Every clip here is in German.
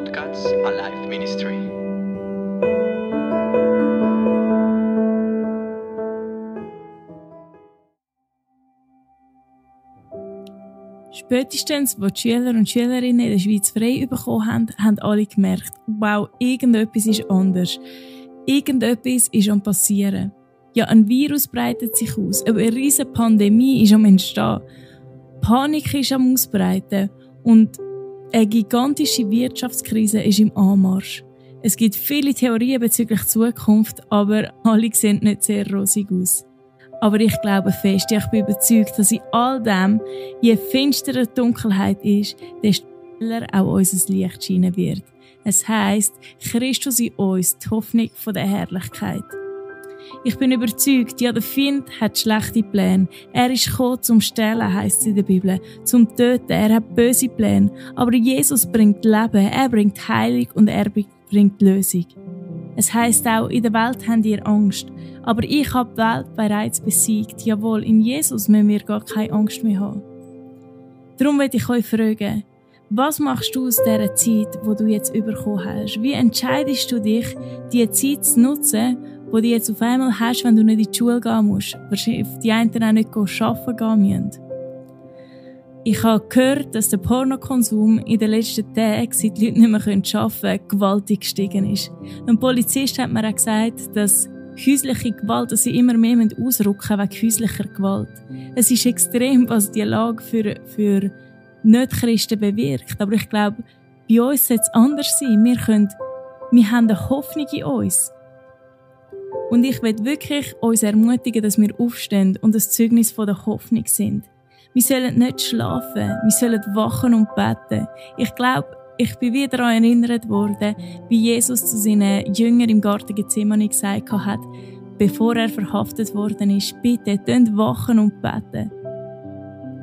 Podcasts Alive Ministry. Spätestens, als die Schüler und Schülerinnen in der Schweiz frei bekommen haben, haben alle gemerkt, wow, irgendetwas ist anders. Irgendetwas ist am passieren. Ja, ein Virus breitet sich aus, eine riesige Pandemie ist am entstehen. Panik ist am ausbreiten und eine gigantische Wirtschaftskrise ist im Anmarsch. Es gibt viele Theorien bezüglich Zukunft, aber alle sehen nicht sehr rosig aus. Aber ich glaube fest, ich bin überzeugt, dass in all dem, je finsterer Dunkelheit ist, desto heller auch unser Licht scheinen wird. Es heißt, Christus in uns, die Hoffnung der Herrlichkeit. Ich bin überzeugt, ja, der Find hat schlechte Pläne. Er ist gekommen zum Stellen, heisst es in der Bibel, zum Töten. Er hat böse Pläne. Aber Jesus bringt Leben, er bringt Heilung und er bringt Lösung. Es heißt auch, in der Welt habt ihr Angst. Aber ich habe die Welt bereits besiegt. Jawohl, in Jesus müssen wir gar keine Angst mehr haben. Darum will ich euch fragen, was machst du aus dieser Zeit, wo du jetzt bekommen hast? Wie entscheidest du dich, diese Zeit zu nutzen wo du jetzt auf einmal hast, wenn du nicht in die Schule gehen musst. Wahrscheinlich die einen auch nicht arbeiten gehen müssen. Ich habe gehört, dass der Pornokonsum in den letzten Tagen, seit die Leute nicht mehr arbeiten können, gewaltig gestiegen ist. Ein Polizist hat mir auch gesagt, dass häusliche Gewalt, dass sie immer mehr ausrücken wegen häuslicher Gewalt. Es ist extrem, was die Lage für, für Nicht-Christen bewirkt. Aber ich glaube, bei uns sollte es anders sein. Wir können, wir haben eine Hoffnung in uns. Und ich will wirklich uns ermutigen, dass wir aufstehen und das Zeugnis von der Hoffnung sind. Wir sollen nicht schlafen, wir sollen wachen und beten. Ich glaube, ich bin wieder daran erinnert worden, wie Jesus zu seinen Jüngern im Garten Gethsemane gesagt hat, bevor er verhaftet worden ist, bitte, wachen und beten.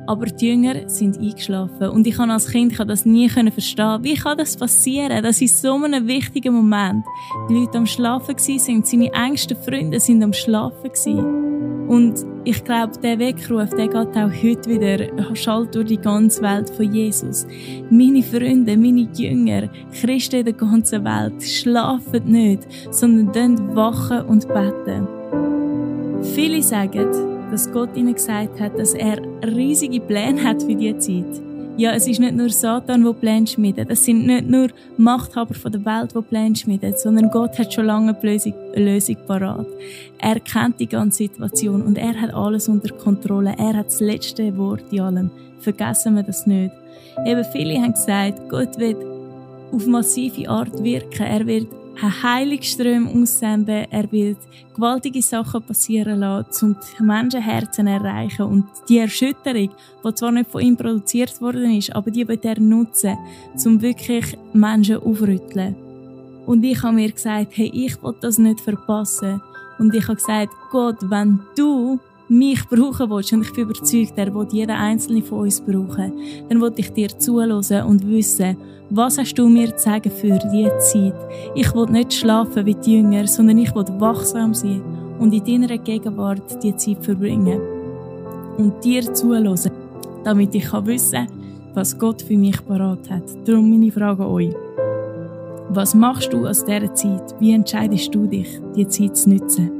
Aber die Jünger sind eingeschlafen und ich kann als Kind kann das nie verstehen. Wie kann das passieren, dass in so einem wichtigen Moment die Leute am Schlafen sind, seine engsten Freunde sind am Schlafen gewesen. Und ich glaube, der Weckruf, der geht auch heute wieder, schallt durch die ganze Welt von Jesus. Meine Freunde, meine Jünger, Christen in der ganzen Welt, schlafen nicht, sondern wachen und beten. Viele sagen, dass Gott ihnen gesagt hat, dass er riesige Pläne hat für diese Zeit. Ja, es ist nicht nur Satan, der Pläne schmiedet. Es sind nicht nur Machthaber der Welt, die Pläne schmieden, sondern Gott hat schon lange eine Lösung, eine Lösung parat. Er kennt die ganze Situation und er hat alles unter Kontrolle. Er hat das letzte Wort in allem. Vergessen wir das nicht. Eben viele haben gesagt, Gott wird auf massive Art wirken. Er wird Heilungsströme aussenden. Er wird gewaltige Sachen passieren lassen, um die Menschenherzen zu erreichen. Und die Erschütterung, die zwar nicht von ihm produziert worden ist, aber die wird er nutzen, um wirklich Menschen aufrütteln. Und ich habe mir gesagt, hey, ich will das nicht verpassen. Und ich habe gesagt, Gott, wenn du mich brauchen willst, und ich bin überzeugt, er will jeden einzelnen von uns brauchen, dann will ich dir zuhören und wissen, was hast du mir zu sagen für diese Zeit? Ich will nicht schlafen wie die Jünger, sondern ich will wachsam sein und in deiner Gegenwart die Zeit verbringen. Und dir zuhören, damit ich wissen kann, was Gott für mich parat hat. Darum meine Frage an euch. Was machst du aus dieser Zeit? Wie entscheidest du dich, die Zeit zu nutzen?